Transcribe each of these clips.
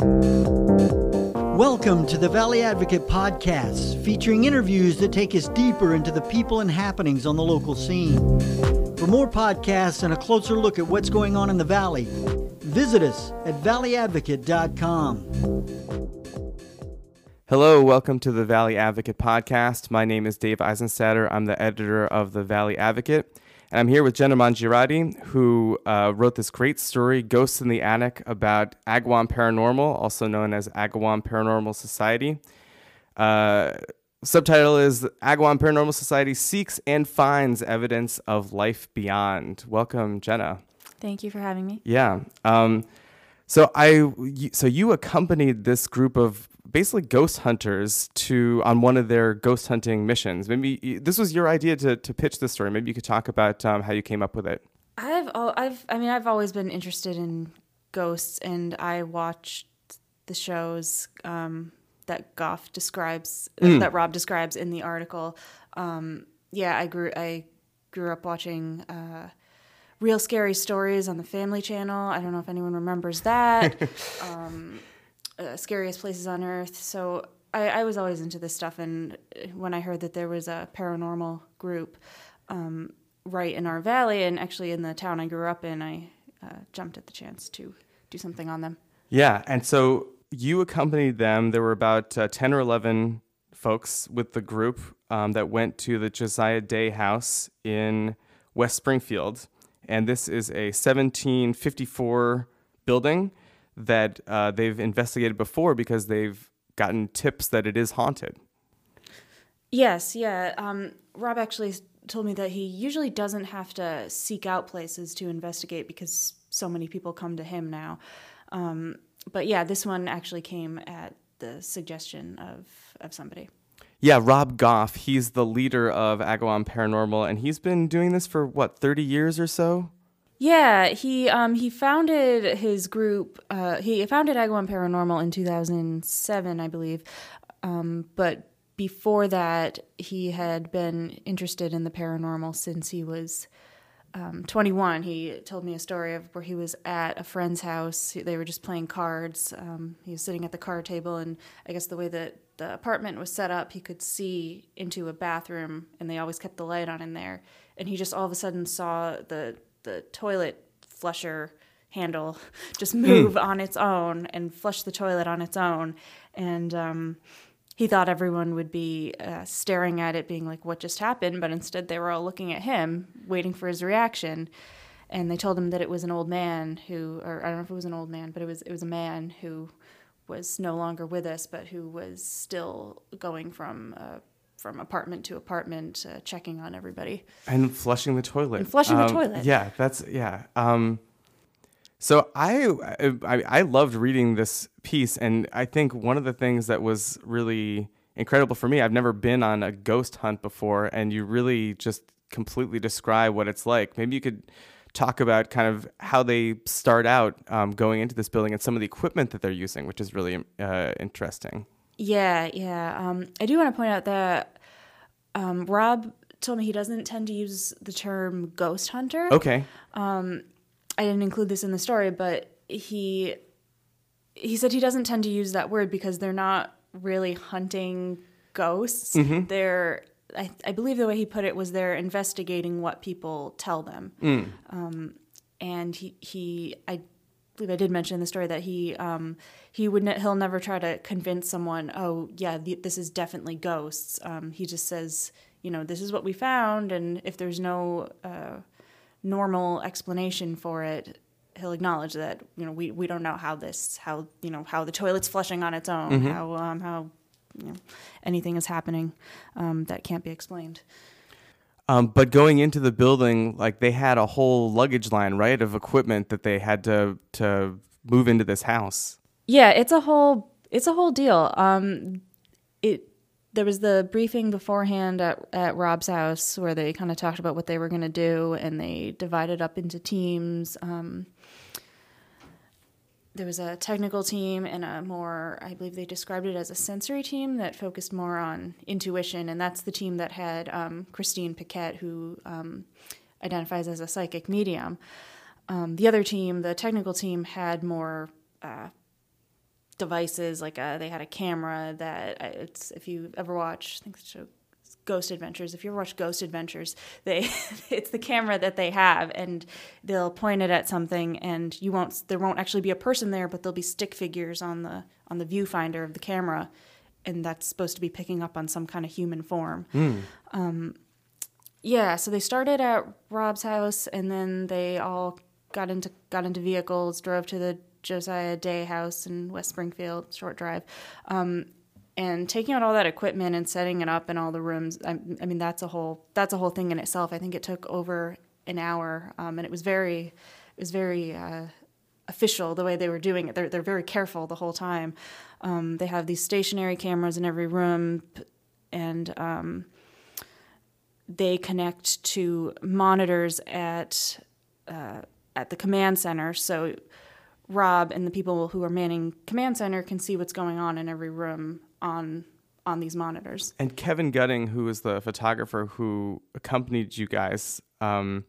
Welcome to the Valley Advocate Podcast, featuring interviews that take us deeper into the people and happenings on the local scene. For more podcasts and a closer look at what's going on in the Valley, visit us at valleyadvocate.com. Hello, welcome to the Valley Advocate podcast. My name is Dave Eisenstadter. I'm the editor of the Valley Advocate. And I'm here with Jenna Mangirati, who uh, wrote this great story, Ghosts in the Attic, about Agawam Paranormal, also known as Agawam Paranormal Society. Uh, subtitle is Agawam Paranormal Society Seeks and Finds Evidence of Life Beyond. Welcome, Jenna. Thank you for having me. Yeah. Um, so I, so you accompanied this group of basically ghost hunters to on one of their ghost hunting missions. Maybe this was your idea to, to pitch this story. Maybe you could talk about um, how you came up with it. I've I've I mean I've always been interested in ghosts, and I watched the shows um, that Goff describes mm. that Rob describes in the article. Um, yeah, I grew I grew up watching. Uh, Real Scary Stories on the Family Channel. I don't know if anyone remembers that. um, uh, scariest places on earth. So I, I, was always into this stuff, and when I heard that there was a paranormal group um, right in our valley, and actually in the town I grew up in, I uh, jumped at the chance to do something on them. Yeah, and so you accompanied them. There were about uh, ten or eleven folks with the group um, that went to the Josiah Day House in West Springfield, and this is a 1754 building that uh, they've investigated before because they've gotten tips that it is haunted. Yes, yeah. Um, Rob actually told me that he usually doesn't have to seek out places to investigate because so many people come to him now. Um, but yeah, this one actually came at the suggestion of, of somebody. Yeah, Rob Goff. He's the leader of Agawam Paranormal, and he's been doing this for what, 30 years or so? Yeah, he um, he founded his group. Uh, he founded Agawam Paranormal in 2007, I believe. Um, but before that, he had been interested in the paranormal since he was um, 21. He told me a story of where he was at a friend's house. They were just playing cards. Um, he was sitting at the card table, and I guess the way that the apartment was set up, he could see into a bathroom, and they always kept the light on in there. And he just all of a sudden saw the the toilet flusher handle just move mm. on its own and flush the toilet on its own. And um, he thought everyone would be uh, staring at it, being like, What just happened? But instead, they were all looking at him, waiting for his reaction. And they told him that it was an old man who, or I don't know if it was an old man, but it was it was a man who was no longer with us, but who was still going from uh, from apartment to apartment, uh, checking on everybody and flushing the toilet. And flushing um, the toilet. Yeah, that's yeah. Um, so I, I I loved reading this piece, and I think one of the things that was really incredible for me. I've never been on a ghost hunt before, and you really just completely describe what it's like. Maybe you could talk about kind of how they start out um, going into this building and some of the equipment that they're using, which is really uh, interesting. Yeah, yeah. Um, I do want to point out that um, Rob told me he doesn't tend to use the term ghost hunter. Okay. Um, I didn't include this in the story, but he he said he doesn't tend to use that word because they're not really hunting ghosts. Mm-hmm. They're I, I, believe the way he put it was they're investigating what people tell them. Mm. Um, and he he I believe I did mention in the story that he um, he would ne- he'll never try to convince someone. Oh yeah, th- this is definitely ghosts. Um, he just says, you know, this is what we found, and if there's no uh, normal explanation for it, he'll acknowledge that you know we, we don't know how this how you know how the toilet's flushing on its own, mm-hmm. how um, how you know, anything is happening um, that can't be explained. Um, but going into the building, like they had a whole luggage line, right, of equipment that they had to to move into this house. Yeah, it's a whole it's a whole deal. Um, it there was the briefing beforehand at at Rob's house where they kind of talked about what they were going to do, and they divided up into teams. Um, there was a technical team and a more i believe they described it as a sensory team that focused more on intuition and that's the team that had um, christine paquette who um, identifies as a psychic medium um, the other team the technical team had more uh, devices. Like uh, they had a camera that uh, it's if you ever watch, I think the show Ghost Adventures. If you ever watch Ghost Adventures, they it's the camera that they have, and they'll point it at something, and you won't there won't actually be a person there, but there'll be stick figures on the on the viewfinder of the camera, and that's supposed to be picking up on some kind of human form. Mm. Um, yeah, so they started at Rob's house, and then they all got into got into vehicles, drove to the Josiah Day house in West Springfield, short drive. Um, and taking out all that equipment and setting it up in all the rooms I, I, mean that's a whole that's a whole thing in itself. I think it took over an hour um, and it was very it was very uh, official the way they were doing it. They're, they're very careful the whole time. Um, they have these stationary cameras in every room and um, they connect to monitors at uh, at the command center. So Rob and the people who are manning command center can see what's going on in every room on on these monitors. And Kevin Gutting, who was the photographer who accompanied you guys, um,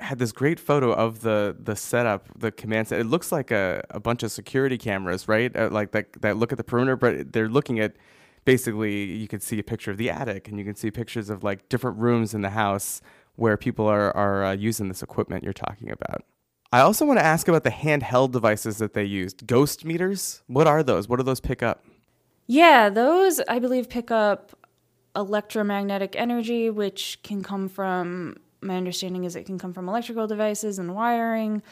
had this great photo of the the setup, the command center. It looks like a, a bunch of security cameras, right? Uh, like that that look at the perimeter, but they're looking at basically you can see a picture of the attic and you can see pictures of like different rooms in the house where people are are uh, using this equipment you're talking about. I also want to ask about the handheld devices that they used. Ghost meters? What are those? What do those pick up? Yeah, those I believe pick up electromagnetic energy, which can come from my understanding is it can come from electrical devices and wiring.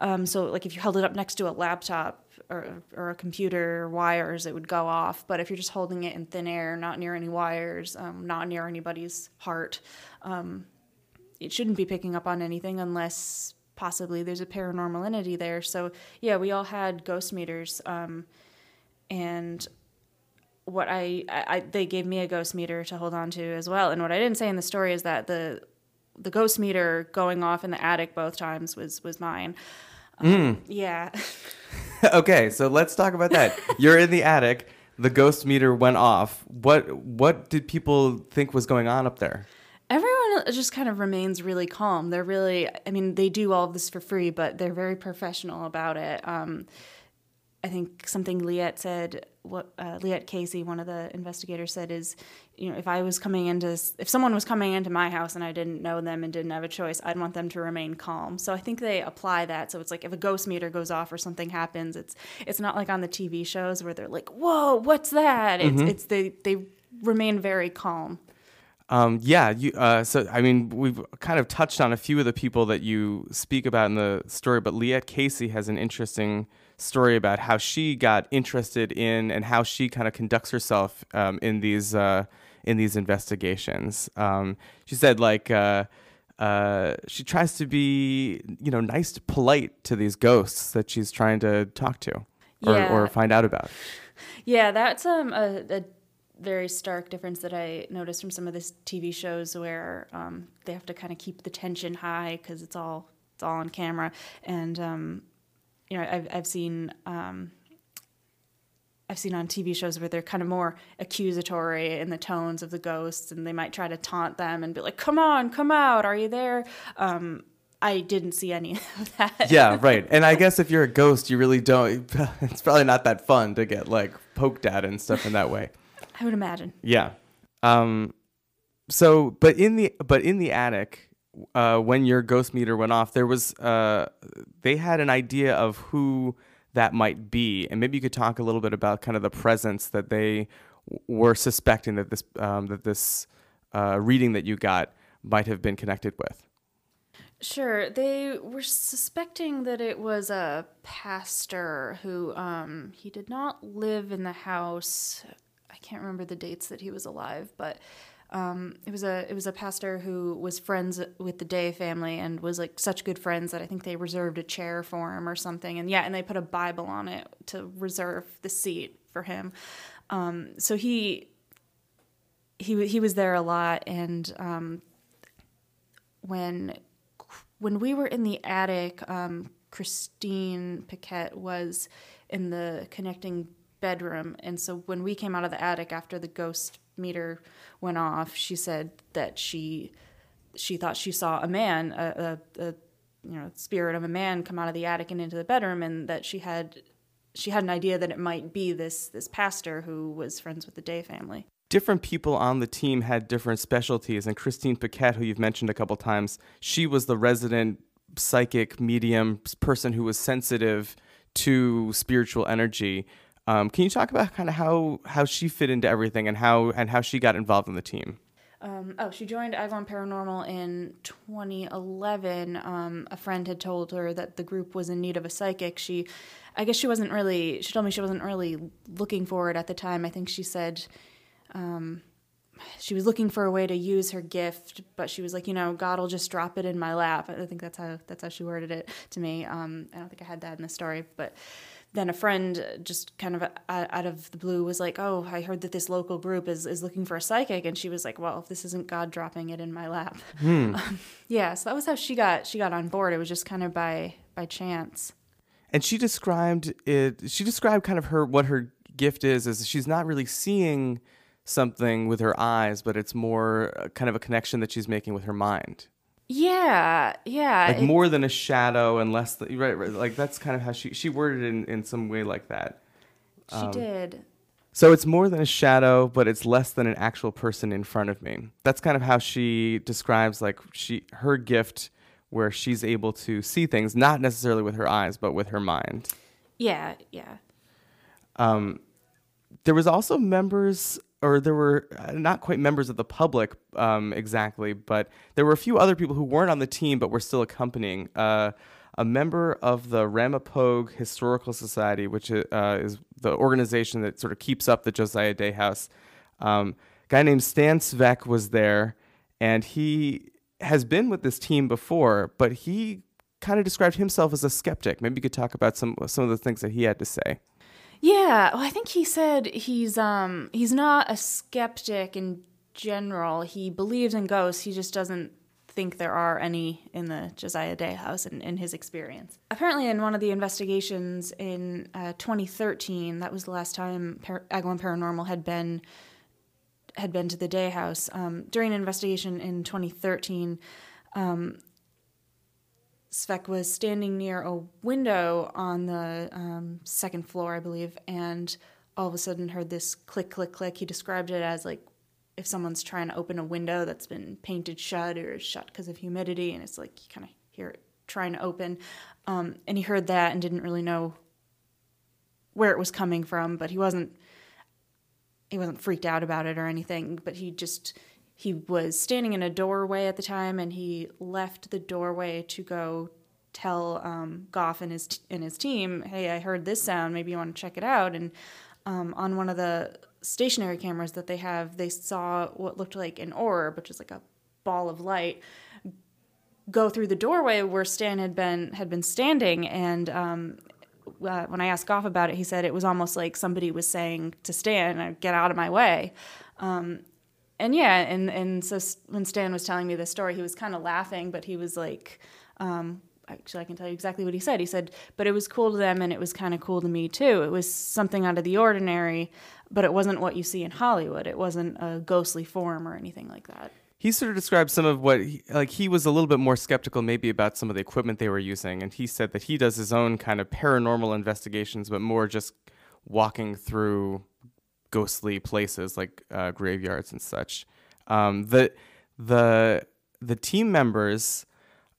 Um, so, like if you held it up next to a laptop or, or a computer wires, it would go off. But if you're just holding it in thin air, not near any wires, um, not near anybody's heart, um, it shouldn't be picking up on anything unless possibly there's a paranormal entity there. So, yeah, we all had ghost meters. Um, and what I, I, they gave me a ghost meter to hold on to as well. And what I didn't say in the story is that the the ghost meter going off in the attic both times was was mine. Um, mm. Yeah. okay, so let's talk about that. You're in the attic. The ghost meter went off. What what did people think was going on up there? Everyone just kind of remains really calm. They're really, I mean, they do all of this for free, but they're very professional about it. Um, I think something Liette said, what uh, Liette Casey, one of the investigators, said is, you know, if I was coming into, if someone was coming into my house and I didn't know them and didn't have a choice, I'd want them to remain calm. So I think they apply that. So it's like if a ghost meter goes off or something happens, it's it's not like on the TV shows where they're like, whoa, what's that? Mm-hmm. It's it's they they remain very calm. Um, yeah, you, uh, so I mean, we've kind of touched on a few of the people that you speak about in the story, but Liette Casey has an interesting story about how she got interested in and how she kind of conducts herself um, in these uh, in these investigations. Um, she said like uh, uh, she tries to be you know nice, polite to these ghosts that she's trying to talk to or, yeah. or find out about. Yeah, that's um, a, a very stark difference that I noticed from some of these TV shows where um, they have to kind of keep the tension high because it's all it's all on camera and um, you know, I've I've seen um, I've seen on TV shows where they're kind of more accusatory in the tones of the ghosts, and they might try to taunt them and be like, "Come on, come out, are you there?" Um, I didn't see any of that. Yeah, right. And I guess if you're a ghost, you really don't. It's probably not that fun to get like poked at and stuff in that way. I would imagine. Yeah. Um. So, but in the but in the attic, uh, when your ghost meter went off, there was uh, they had an idea of who that might be, and maybe you could talk a little bit about kind of the presence that they were suspecting that this um, that this uh, reading that you got might have been connected with. Sure, they were suspecting that it was a pastor who um, he did not live in the house. Can't remember the dates that he was alive, but um, it was a it was a pastor who was friends with the Day family and was like such good friends that I think they reserved a chair for him or something. And yeah, and they put a Bible on it to reserve the seat for him. Um, so he he he was there a lot, and um, when when we were in the attic, um, Christine Paquette was in the connecting bedroom, and so when we came out of the attic after the ghost meter went off, she said that she she thought she saw a man, a, a, a you know spirit of a man come out of the attic and into the bedroom, and that she had she had an idea that it might be this this pastor who was friends with the Day family. Different people on the team had different specialties, and Christine Paquette, who you've mentioned a couple times, she was the resident psychic medium person who was sensitive to spiritual energy. Um, can you talk about kind of how how she fit into everything and how and how she got involved in the team? Um, oh, she joined Agawam Paranormal in 2011. Um, a friend had told her that the group was in need of a psychic. She, I guess she wasn't really. She told me she wasn't really looking for it at the time. I think she said. Um, she was looking for a way to use her gift, but she was like, you know, God will just drop it in my lap. I think that's how that's how she worded it to me. Um, I don't think I had that in the story, but then a friend just kind of out of the blue was like, "Oh, I heard that this local group is is looking for a psychic," and she was like, "Well, if this isn't God dropping it in my lap." Hmm. Um, yeah, so that was how she got she got on board. It was just kind of by by chance. And she described it. She described kind of her what her gift is. Is she's not really seeing something with her eyes, but it's more kind of a connection that she's making with her mind. Yeah, yeah. Like it, more than a shadow and less than, right, right. Like that's kind of how she she worded it in, in some way like that. She um, did. So it's more than a shadow, but it's less than an actual person in front of me. That's kind of how she describes like she her gift where she's able to see things not necessarily with her eyes but with her mind. Yeah, yeah. Um there was also members or there were uh, not quite members of the public um, exactly, but there were a few other people who weren't on the team but were still accompanying. Uh, a member of the Ramapogue Historical Society, which uh, is the organization that sort of keeps up the Josiah Day House, um, guy named Stan Svek was there, and he has been with this team before, but he kind of described himself as a skeptic. Maybe you could talk about some some of the things that he had to say. Yeah, well, I think he said he's um he's not a skeptic in general. He believes in ghosts. He just doesn't think there are any in the Josiah Day house in, in his experience. Apparently, in one of the investigations in uh, 2013, that was the last time Par- Agawam Paranormal had been had been to the Day house. Um, during an investigation in 2013, um, Svek was standing near a window on the um, second floor, I believe, and all of a sudden heard this click, click, click. He described it as like if someone's trying to open a window that's been painted shut or shut because of humidity, and it's like you kind of hear it trying to open. Um, and he heard that and didn't really know where it was coming from, but he wasn't he wasn't freaked out about it or anything. But he just he was standing in a doorway at the time and he left the doorway to go tell um, Goff and his t- and his team, "Hey, I heard this sound. Maybe you want to check it out." And um, on one of the stationary cameras that they have, they saw what looked like an orb, which is like a ball of light, go through the doorway where Stan had been had been standing. And um, uh, when I asked Goff about it, he said it was almost like somebody was saying to Stan, "Get out of my way." Um, and yeah, and and so when Stan was telling me this story, he was kind of laughing, but he was like, um, actually, I can tell you exactly what he said. He said, "But it was cool to them, and it was kind of cool to me too. It was something out of the ordinary, but it wasn't what you see in Hollywood. It wasn't a ghostly form or anything like that." He sort of described some of what, he, like, he was a little bit more skeptical maybe about some of the equipment they were using, and he said that he does his own kind of paranormal investigations, but more just walking through ghostly places like uh, graveyards and such. Um, the the the team members.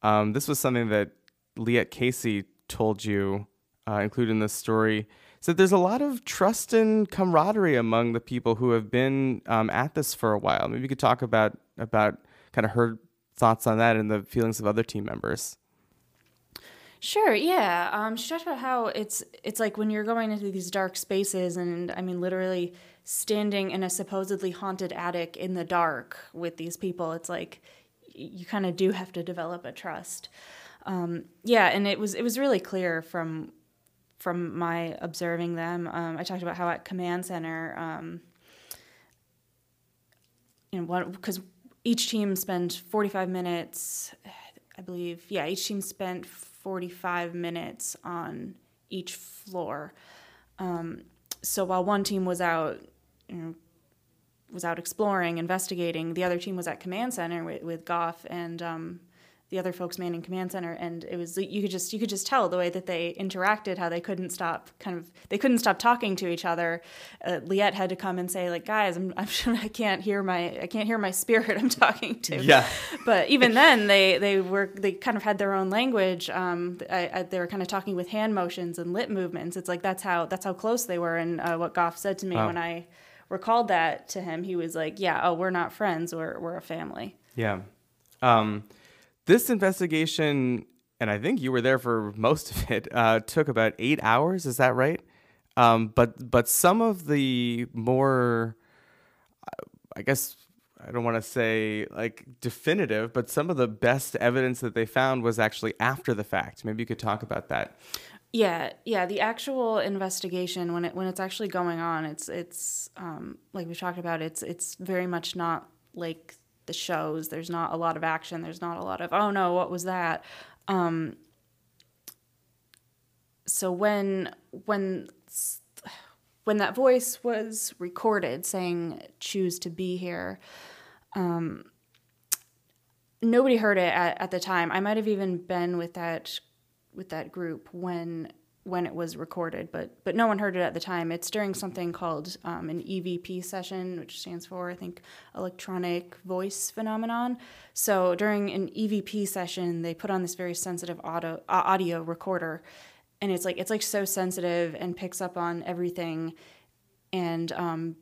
Um, this was something that Liette Casey told you, uh, included in this story. Said there's a lot of trust and camaraderie among the people who have been um, at this for a while. Maybe you could talk about about kind of her thoughts on that and the feelings of other team members. Sure. Yeah. Um, she talked about how it's it's like when you're going into these dark spaces, and I mean, literally standing in a supposedly haunted attic in the dark with these people. It's like you kind of do have to develop a trust. Um, yeah, and it was it was really clear from from my observing them. Um, I talked about how at command center, um, you know, because each team spent 45 minutes, I believe. Yeah, each team spent 45 minutes on each floor. Um, so while one team was out, you know, was out exploring, investigating, the other team was at command center with, with Goff and um, the other folks manning command center and it was you could just you could just tell the way that they interacted how they couldn't stop kind of they couldn't stop talking to each other uh, liette had to come and say like guys I'm, I'm sure i can't hear my i can't hear my spirit i'm talking to Yeah. but even then they they were they kind of had their own language um I, I, they were kind of talking with hand motions and lip movements it's like that's how that's how close they were and uh, what goff said to me Wow. when i recalled that to him he was like yeah oh we're not friends we're we're a family Yeah. Um, this investigation, and I think you were there for most of it, uh, took about eight hours. Is that right? Um, but but some of the more, uh, I guess I don't want to say like definitive, but some of the best evidence that they found was actually after the fact. Maybe you could talk about that. Yeah, yeah. The actual investigation, when it when it's actually going on, it's it's um, like we talked about. It's it's very much not like the shows. There's not a lot of action. There's not a lot of oh no, what was that? Um, so when when when that voice was recorded saying choose to be here um, nobody heard it at, at the time i might have even been with that with that group when when it was recorded but but no one heard it at the time. It's during something called um, an evp session which stands for i think electronic voice phenomenon. So during an evp session they put on this very sensitive audio uh, audio recorder and it's like it's like so sensitive and picks up on everything. And um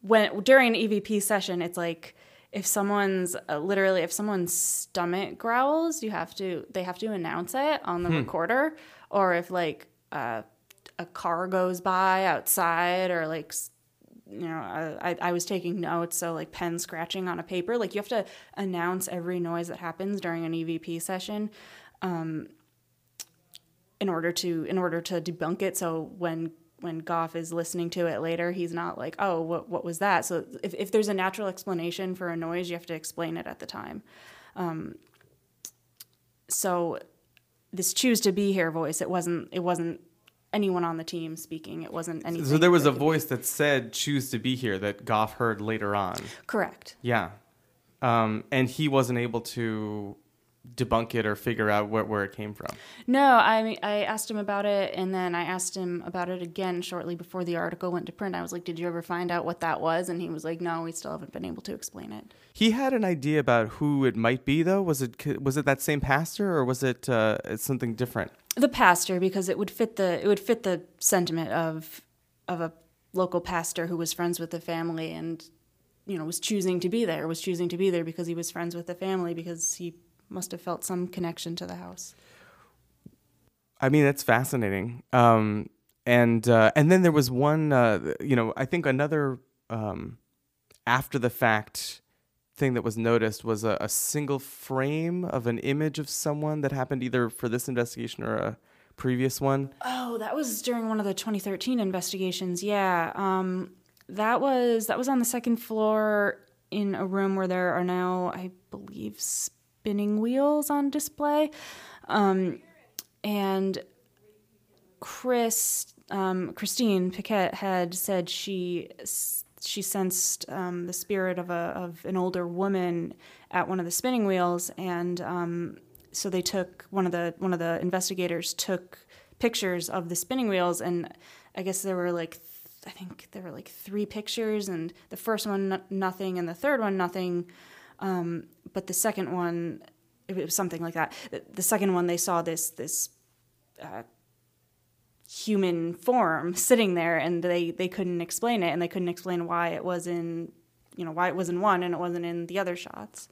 when during an evp session it's like if someone's uh, literally if someone's stomach growls you have to they have to announce it on the recorder. Or if like uh, a car goes by outside or like you know I, I was taking notes so like pen scratching on a paper like you have to announce every noise that happens during an evp session in order to in order to debunk it. So when when Goff is listening to it later he's not like oh what what was that? So if, if there's a natural explanation for a noise you have to explain it at the time. Um, so this choose to be here voice it wasn't it wasn't anyone on the team speaking. It wasn't anything So there was a voice that said "choose to be here" that Goff heard later on. correct. Yeah, um, and he wasn't able to debunk it or figure out where, where it came from. No, I mean, I asked him about it, and then I asked him about it again shortly before the article went to print. I was like, "Did you ever find out what that was?" And he was like, "No, we still haven't been able to explain it." He had an idea about who it might be, though. Was it was it that same pastor, or was it uh, something different? The pastor, because it would fit the it would fit the sentiment of of a local pastor who was friends with the family and you know was choosing to be there, was choosing to be there because he was friends with the family because he must have felt some connection to the house. I mean, that's fascinating. Um, and uh, and then there was one, uh, you know, I think another um, after the fact thing that was noticed was a, a single frame of an image of someone that happened either for this investigation or a previous one. Oh, that was during one of the 2013 investigations. Yeah, um, that was that was on the second floor in a room where there are now, I believe, spinning wheels on display, um, and Chris um, Christine Paquette had said she she sensed um, the spirit of a of an older woman at one of the spinning wheels, and um, so they took one of the one of the investigators took pictures of the spinning wheels, and I guess there were like I think there were like three pictures, and the first one nothing, and the third one nothing, um, but the second one it was something like that. The, second one they saw this this uh, human form sitting there and they they couldn't explain it and they couldn't explain why it was in you know why it was in one and it wasn't in the other shots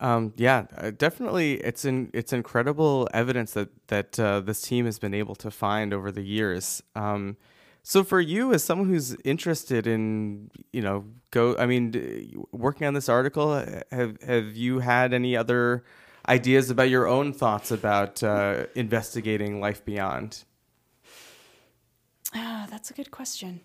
Um, yeah, uh, definitely. It's in, it's incredible evidence that that uh, this team has been able to find over the years. Um, so for you, as someone who's interested in, you know, go, I mean, working on this article, have have you had any other ideas about your own thoughts about uh, investigating life beyond? ah that's a good question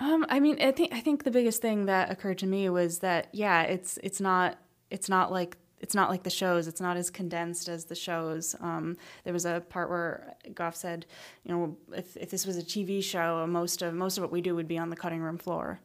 um i mean i think i think the biggest thing that occurred to me was that yeah it's it's not it's not like it's not like the shows. It's not as condensed as the shows. Um, there was a part where Goff said, you know, if, if this was a TV show, most of most of what we do would be on the cutting room floor.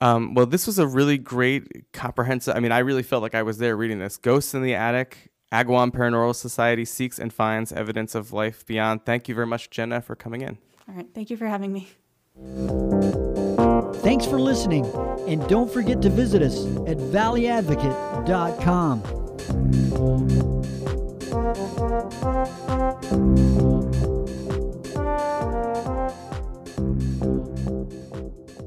Um, well, this was a really great, comprehensive. I mean, I really felt like I was there reading this. Ghosts in the Attic, Agawam Paranormal Society seeks and finds evidence of life beyond. Thank you very much, Jenna, for coming in. All right. Thank you for having me. Thanks for listening, and don't forget to visit us at valleyadvocate.com.